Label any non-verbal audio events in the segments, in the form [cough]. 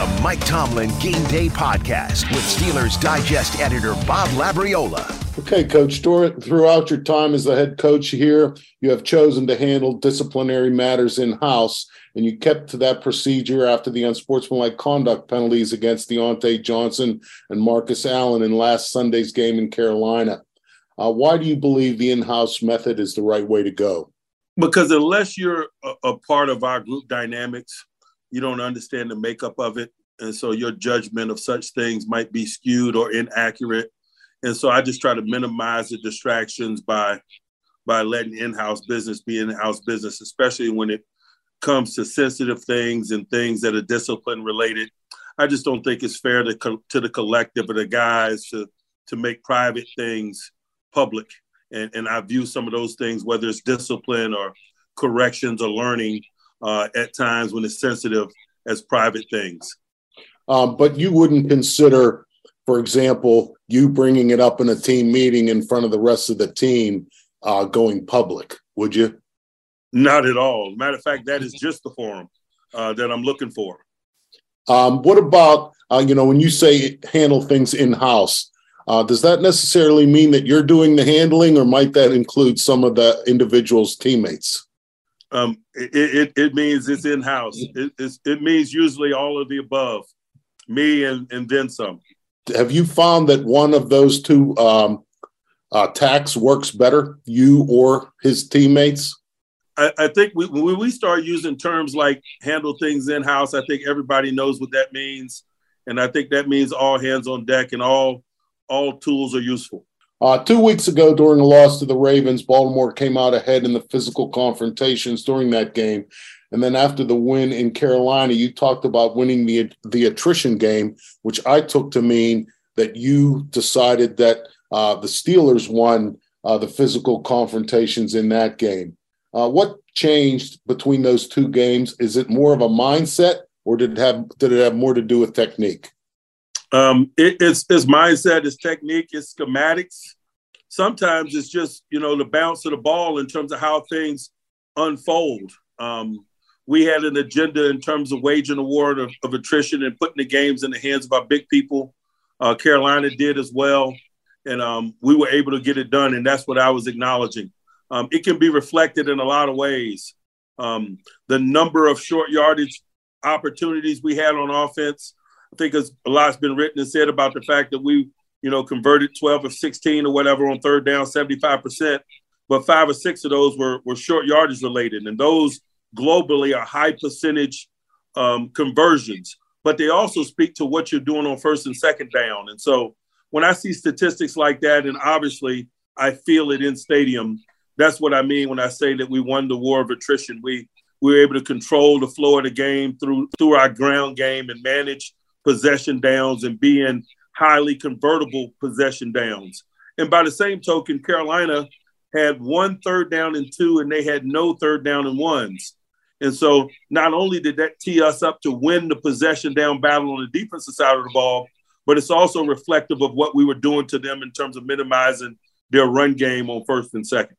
The Mike Tomlin Game Day Podcast with Steelers Digest editor Bob Labriola. Okay, Coach, throughout your time as the head coach here, you have chosen to handle disciplinary matters in house, and you kept to that procedure after the unsportsmanlike conduct penalties against Diontae Johnson and Marcus Allen in last Sunday's game in Carolina. Uh, why do you believe the in house method is the right way to go? Because unless you're a, a part of our group dynamics, you don't understand the makeup of it. And so your judgment of such things might be skewed or inaccurate. And so I just try to minimize the distractions by by letting in-house business be in-house business, especially when it comes to sensitive things and things that are discipline related. I just don't think it's fair to, co- to the collective of the guys to to make private things public. And, and I view some of those things, whether it's discipline or corrections or learning, uh, at times when it's sensitive as private things. Um, but you wouldn't consider, for example, you bringing it up in a team meeting in front of the rest of the team uh, going public, would you? Not at all. Matter of fact, that is just the forum uh, that I'm looking for. Um, what about, uh, you know, when you say handle things in house, uh, does that necessarily mean that you're doing the handling, or might that include some of the individual's teammates? Um, it, it, it, means it's in house. It, it means usually all of the above, me and, and then some. Have you found that one of those two um, uh, tacks works better, you or his teammates? I, I think we, when we start using terms like handle things in house, I think everybody knows what that means. And I think that means all hands on deck and all all tools are useful. Uh, two weeks ago, during a loss to the Ravens, Baltimore came out ahead in the physical confrontations during that game. And then after the win in Carolina, you talked about winning the the attrition game, which I took to mean that you decided that uh, the Steelers won uh, the physical confrontations in that game. Uh, what changed between those two games? Is it more of a mindset, or did it have did it have more to do with technique? Um, it, it's, it's mindset, it's technique, it's schematics. Sometimes it's just, you know, the bounce of the ball in terms of how things unfold. Um, we had an agenda in terms of waging a war of, of, attrition and putting the games in the hands of our big people. Uh, Carolina did as well. And um, we were able to get it done. And that's what I was acknowledging. Um, it can be reflected in a lot of ways. Um, the number of short yardage opportunities we had on offense, I think a lot's been written and said about the fact that we, you know, converted 12 of 16 or whatever on third down, 75%, but five or six of those were, were short yardage related. And those globally are high percentage um, conversions, but they also speak to what you're doing on first and second down. And so when I see statistics like that, and obviously I feel it in stadium, that's what I mean when I say that we won the war of attrition. We, we were able to control the flow of the game through through our ground game and manage possession downs and being highly convertible possession downs. And by the same token, Carolina had one third down and two, and they had no third down and ones. And so not only did that tee us up to win the possession down battle on the defensive side of the ball, but it's also reflective of what we were doing to them in terms of minimizing their run game on first and second.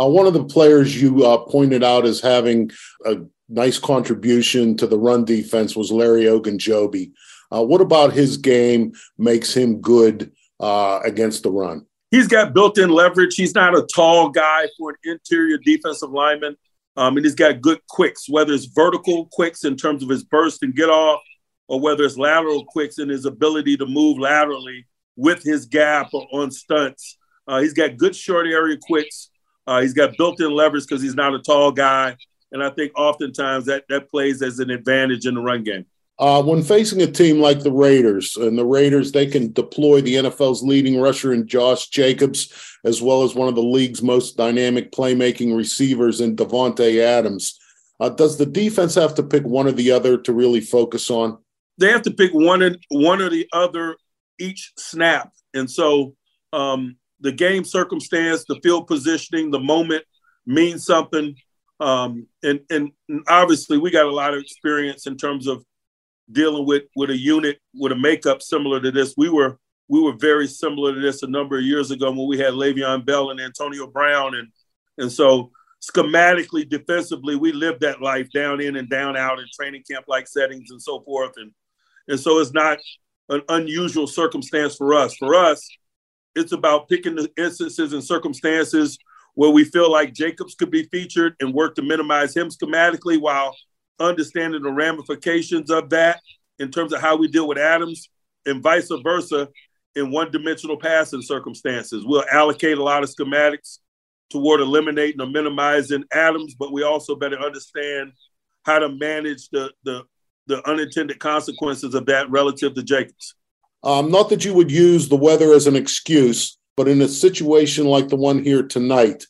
Uh, one of the players you uh, pointed out as having a nice contribution to the run defense was Larry Ogunjobi. Uh, what about his game makes him good uh, against the run? He's got built in leverage. He's not a tall guy for an interior defensive lineman. Um, and he's got good quicks, whether it's vertical quicks in terms of his burst and get off, or whether it's lateral quicks in his ability to move laterally with his gap or on stunts. Uh, he's got good short area quicks. Uh, he's got built-in leverage because he's not a tall guy, and I think oftentimes that that plays as an advantage in the run game. Uh, when facing a team like the Raiders, and the Raiders, they can deploy the NFL's leading rusher in Josh Jacobs, as well as one of the league's most dynamic playmaking receivers in Davante Adams. Uh, does the defense have to pick one or the other to really focus on? They have to pick one and one or the other each snap, and so um, the game circumstance, the field positioning, the moment means something. Um, and, and obviously, we got a lot of experience in terms of dealing with with a unit with a makeup similar to this. We were we were very similar to this a number of years ago when we had Le'Veon Bell and Antonio Brown, and and so schematically, defensively, we lived that life down in and down out in training camp like settings and so forth, and and so it's not an unusual circumstance for us. For us, it's about picking the instances and circumstances where we feel like Jacobs could be featured and work to minimize him schematically while understanding the ramifications of that in terms of how we deal with Adams and vice versa in one dimensional passing circumstances. We'll allocate a lot of schematics toward eliminating or minimizing Adams, but we also better understand how to manage the, the, the unintended consequences of that relative to Jacobs. Um, not that you would use the weather as an excuse, but in a situation like the one here tonight,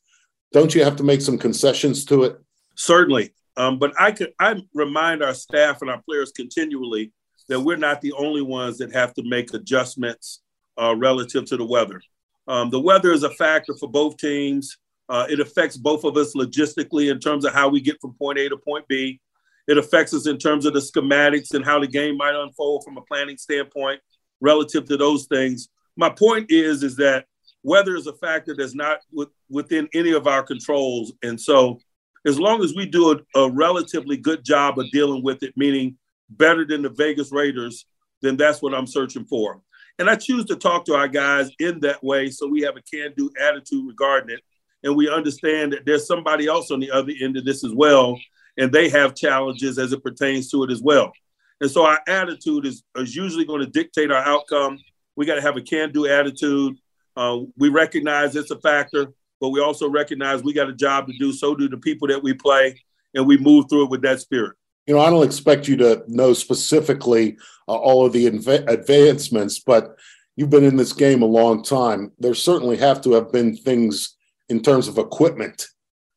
don't you have to make some concessions to it? Certainly. Um, but I could I remind our staff and our players continually that we're not the only ones that have to make adjustments uh, relative to the weather. Um, the weather is a factor for both teams. Uh, it affects both of us logistically in terms of how we get from point A to point B. It affects us in terms of the schematics and how the game might unfold from a planning standpoint relative to those things. My point is, is that weather is a factor that's not with, within any of our controls. And so as long as we do a, a relatively good job of dealing with it, meaning better than the Vegas Raiders, then that's what I'm searching for. And I choose to talk to our guys in that way so we have a can do attitude regarding it. And we understand that there's somebody else on the other end of this as well. And they have challenges as it pertains to it as well. And so our attitude is, is usually going to dictate our outcome. We got to have a can do attitude. Uh, we recognize it's a factor, but we also recognize we got a job to do. So do the people that we play, and we move through it with that spirit. You know, I don't expect you to know specifically uh, all of the inv- advancements, but you've been in this game a long time. There certainly have to have been things in terms of equipment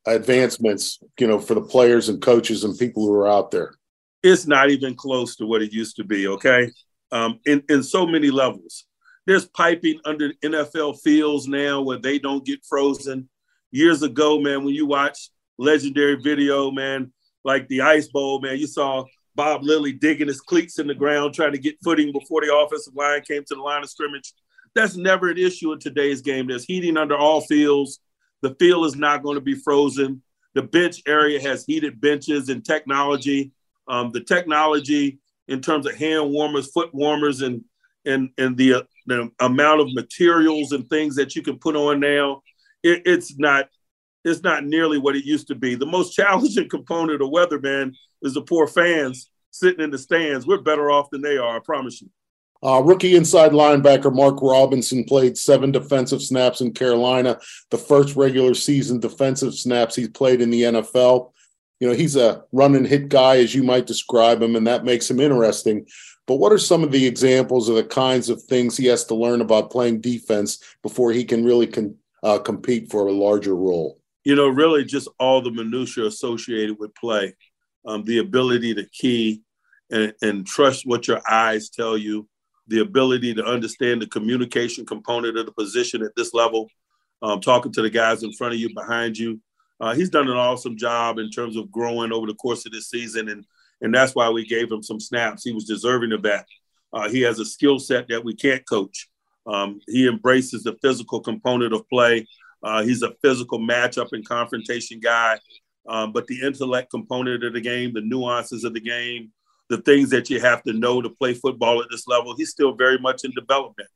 advancements, you know, for the players and coaches and people who are out there. It's not even close to what it used to be. Okay, um, in in so many levels. There's piping under NFL fields now where they don't get frozen. Years ago, man, when you watch legendary video, man, like the Ice Bowl, man, you saw Bob Lilly digging his cleats in the ground, trying to get footing before the offensive line came to the line of scrimmage. That's never an issue in today's game. There's heating under all fields. The field is not going to be frozen. The bench area has heated benches and technology. Um, the technology in terms of hand warmers, foot warmers, and and and the uh, the amount of materials and things that you can put on now, it, it's not it's not nearly what it used to be. The most [laughs] challenging component of weather, man, is the poor fans sitting in the stands. We're better off than they are, I promise you. Uh, rookie inside linebacker Mark Robinson played seven defensive snaps in Carolina, the first regular season defensive snaps he's played in the NFL. You know, he's a run and hit guy, as you might describe him, and that makes him interesting. But what are some of the examples of the kinds of things he has to learn about playing defense before he can really con- uh, compete for a larger role? You know, really just all the minutia associated with play, um, the ability to key and, and trust what your eyes tell you, the ability to understand the communication component of the position at this level, um, talking to the guys in front of you, behind you. Uh, he's done an awesome job in terms of growing over the course of this season and and that's why we gave him some snaps. He was deserving of that. Uh, he has a skill set that we can't coach. Um, he embraces the physical component of play. Uh, he's a physical matchup and confrontation guy. Um, but the intellect component of the game, the nuances of the game, the things that you have to know to play football at this level, he's still very much in development.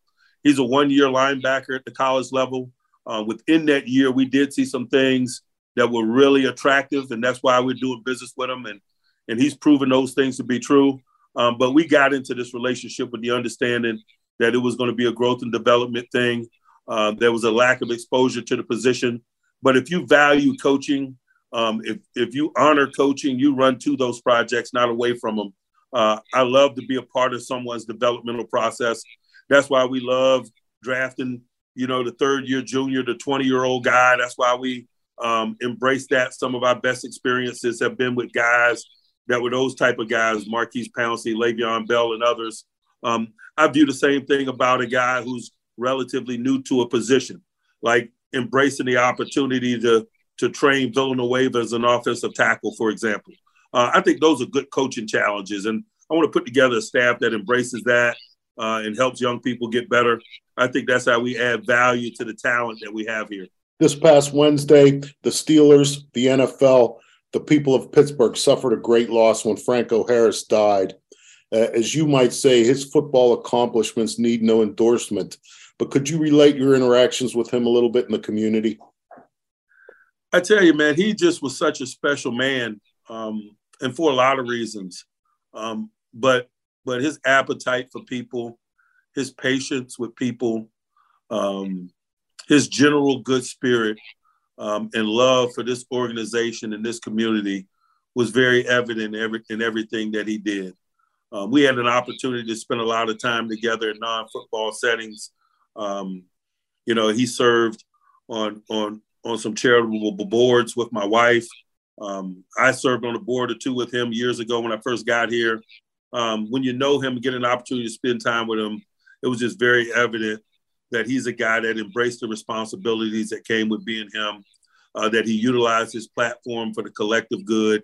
He's a one year linebacker at the college level. Uh, within that year, we did see some things that were really attractive, and that's why we're doing business with him. And and he's proven those things to be true. Um, but we got into this relationship with the understanding that it was going to be a growth and development thing. Uh, there was a lack of exposure to the position. But if you value coaching, um, if, if you honor coaching, you run to those projects, not away from them. Uh, I love to be a part of someone's developmental process. That's why we love drafting, you know, the third year junior, the 20 year old guy. That's why we um, embrace that. Some of our best experiences have been with guys that were those type of guys, Maurkice Pouncey, Le'Veon Bell, and others. Um, I view the same thing about a guy who's relatively new to a position, like embracing the opportunity to to train Villanueva as an offensive tackle, for example. Uh, I think those are good coaching challenges, and I want to put together a staff that embraces that uh, and helps young people get better. I think that's how we add value to the talent that we have here. This past Wednesday, the Steelers, the NFL, the people of Pittsburgh suffered a great loss when Franco Harris died. Uh, as you might say, his football accomplishments need no endorsement. But could you relate your interactions with him a little bit in the community? I tell you, man, he just was such a special man, um, and for a lot of reasons. Um, but but his appetite for people, his patience with people, um, his general good spirit, um, and love for this organization and this community was very evident in, every, in everything that he did. Um, we had an opportunity to spend a lot of time together in non-football settings. Um, you know, he served on on on some charitable boards with my wife. Um, I served on a board or two with him years ago when I first got here. Um, when you know him get an opportunity to spend time with him, it was just very evident that he's a guy that embraced the responsibilities that came with being him, uh, that he utilized his platform for the collective good,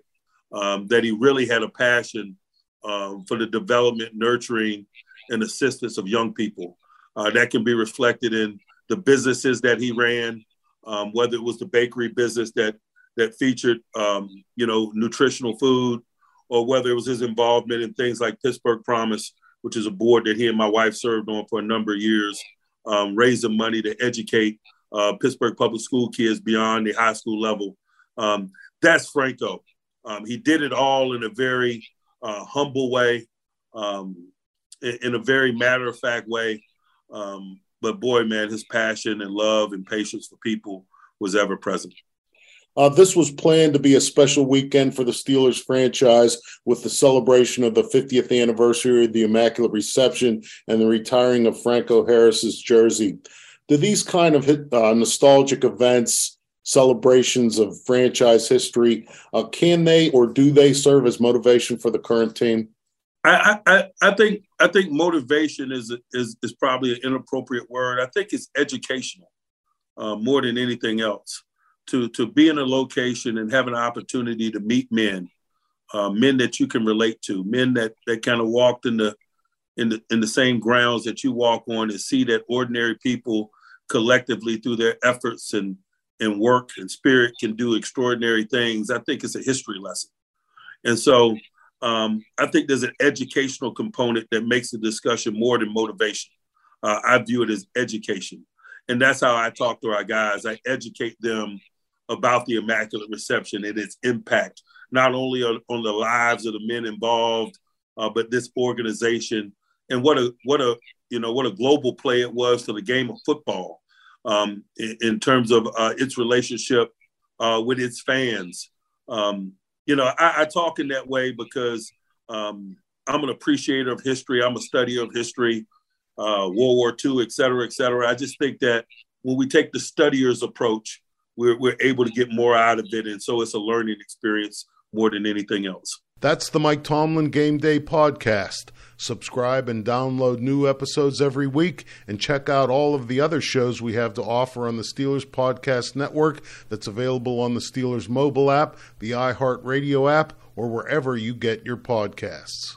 um, that he really had a passion um, for the development, nurturing, and assistance of young people. Uh, that can be reflected in the businesses that he ran, um, whether it was the bakery business that that featured, um, you know, nutritional food, or whether it was his involvement in things like Pittsburgh Promise, which is a board that he and my wife served on for a number of years, um, raising money to educate uh, Pittsburgh public school kids beyond the high school level. Um, that's Franco. Um, he did it all in a very uh, humble way, um, in, a very matter of fact way. Um, but boy, man, his passion and love and patience for people was ever present. Uh, this was planned to be a special weekend for the Steelers franchise with the celebration of the 50th anniversary of the Immaculate Reception and the retiring of Franco Harris's jersey. Do these kind of uh, nostalgic events, celebrations of franchise history, uh, can they or do they serve as motivation for the current team? I, I, I think I think motivation is is is probably an inappropriate word. I think it's educational uh, more than anything else to to be in a location and have an opportunity to meet men, uh, men that you can relate to, men that that kind of walked in the in the in the same grounds that you walk on, and see that ordinary people collectively through their efforts and and work and spirit can do extraordinary things. I think it's a history lesson, and so um, I think there's an educational component that makes the discussion more than motivation. Uh, I view it as education, and that's how I talk to our guys. I educate them about the Immaculate Reception and its impact, not only on, on the lives of the men involved, uh, but this organization and what a what a you know what a global play it was to the game of football um, in, in, terms of uh, its relationship uh, with its fans. Um, you know, I, I, talk in that way because um, I'm an appreciator of history. I'm a studier of history, uh, World War II, et cetera, et cetera. I just think that when we take the studier's approach, we're, we're able to get more out of it. And so it's a learning experience more than anything else. That's the Mike Tomlin Game Day Podcast. Subscribe and download new episodes every week and check out all of the other shows we have to offer on the Steelers Podcast Network that's available on the Steelers mobile app, the iHeartRadio app, or wherever you get your podcasts.